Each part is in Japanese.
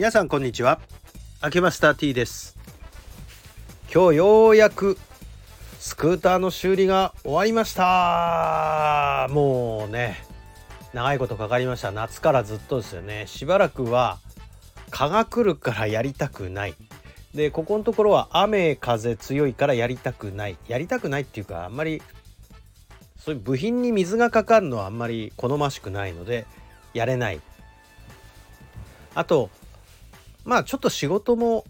皆さんこんにちは。明けました T です。今日ようやくスクーターの修理が終わりました。もうね長いことかかりました。夏からずっとですよね。しばらくは蚊が来るからやりたくない。でここのところは雨風強いからやりたくない。やりたくないっていうかあんまりそういう部品に水がかかるのはあんまり好ましくないのでやれない。あとまあちょっと仕事も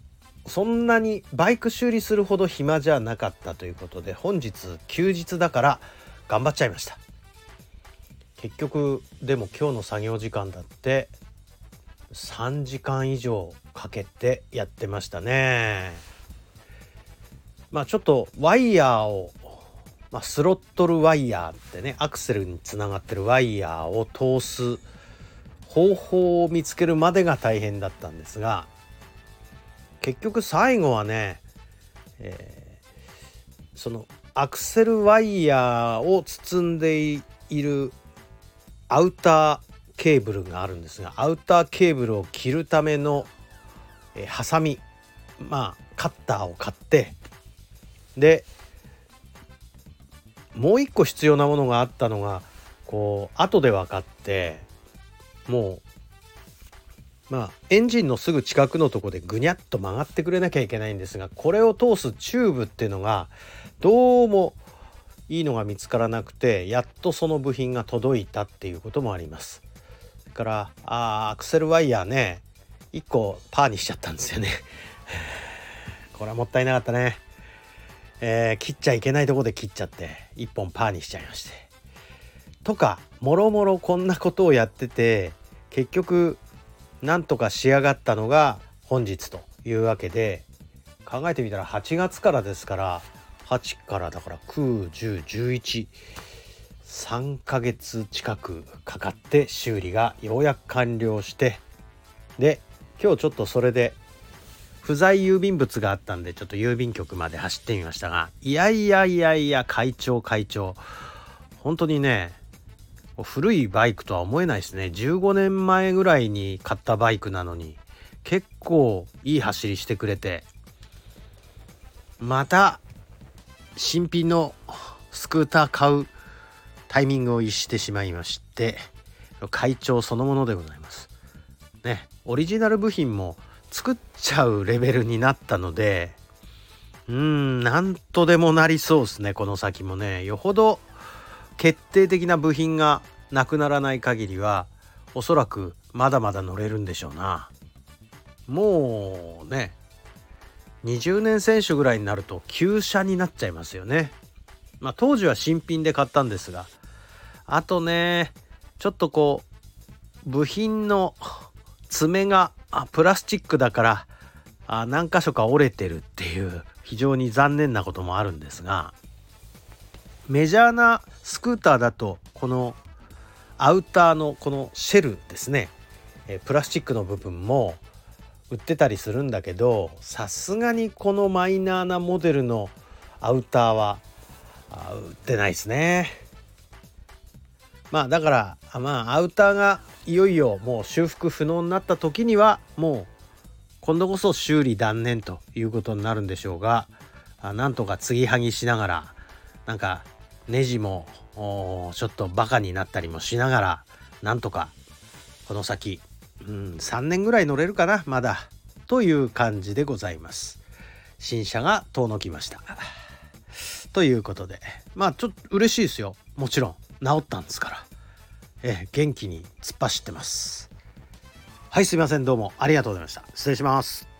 そんなにバイク修理するほど暇じゃなかったということで本日休日だから頑張っちゃいました。結局でも今日の作業時間だって3時間以上かけてやってましたね。まあちょっとワイヤーを、まあ、スロットルワイヤーってねアクセルにつながってるワイヤーを通す方法を見つけるまでが大変だったんですが結局最後はね、えー、そのアクセルワイヤーを包んでいるアウターケーブルがあるんですがアウターケーブルを切るための、え、ハサミまあカッターを買ってでもう一個必要なものがあったのがこう後で分かってもうまあエンジンのすぐ近くのとこでぐにゃっと曲がってくれなきゃいけないんですがこれを通すチューブっていうのがどうもいいのが見つからなくてやっとその部品が届いたっていうこともあります。それからあアクセルワイヤーね1個パーにしちゃったんですよね。これはもったいなかったね。えー、切っちゃいけないとこで切っちゃって1本パーにしちゃいまして。とかもろもろこんなことをやってて結局なんとか仕上がったのが本日というわけで考えてみたら8月からですから8からだから91011ヶ月近くかかって修理がようやく完了してで今日ちょっとそれで不在郵便物があったんでちょっと郵便局まで走ってみましたがいやいやいやいや会長会長本当にね古いバイクとは思えないですね。15年前ぐらいに買ったバイクなのに結構いい走りしてくれてまた新品のスクーター買うタイミングを逸してしまいまして会長そのものでございます。ねオリジナル部品も作っちゃうレベルになったのでうーんなんとでもなりそうですねこの先もね。よほど決定的な部品がなくならない限りはおそらくまだまだ乗れるんでしょうな。もうね20年選手ぐらいになると旧車になっちゃいますよね。まあ当時は新品で買ったんですがあとねちょっとこう部品の爪があプラスチックだからあ何箇所か折れてるっていう非常に残念なこともあるんですがメジャーなスクーターだとこのアウターのこのシェルですね。えプラスチックの部分も売ってたりするんだけどさすがにこのマイナーなモデルのアウターは売ってないですね。まあだからまあアウターがいよいよもう修復不能になった時にはもう今度こそ修理断念ということになるんでしょうがなんとか継ぎはぎしながらなんかネジもちょっとバカになったりもしながらなんとかこの先、うん、3年ぐらい乗れるかなまだという感じでございます。新車が遠のきました。ということでまあちょっと嬉しいですよ。もちろん治ったんですから。え元気に突っ走ってます。はいすいません。どうもありがとうございました。失礼します。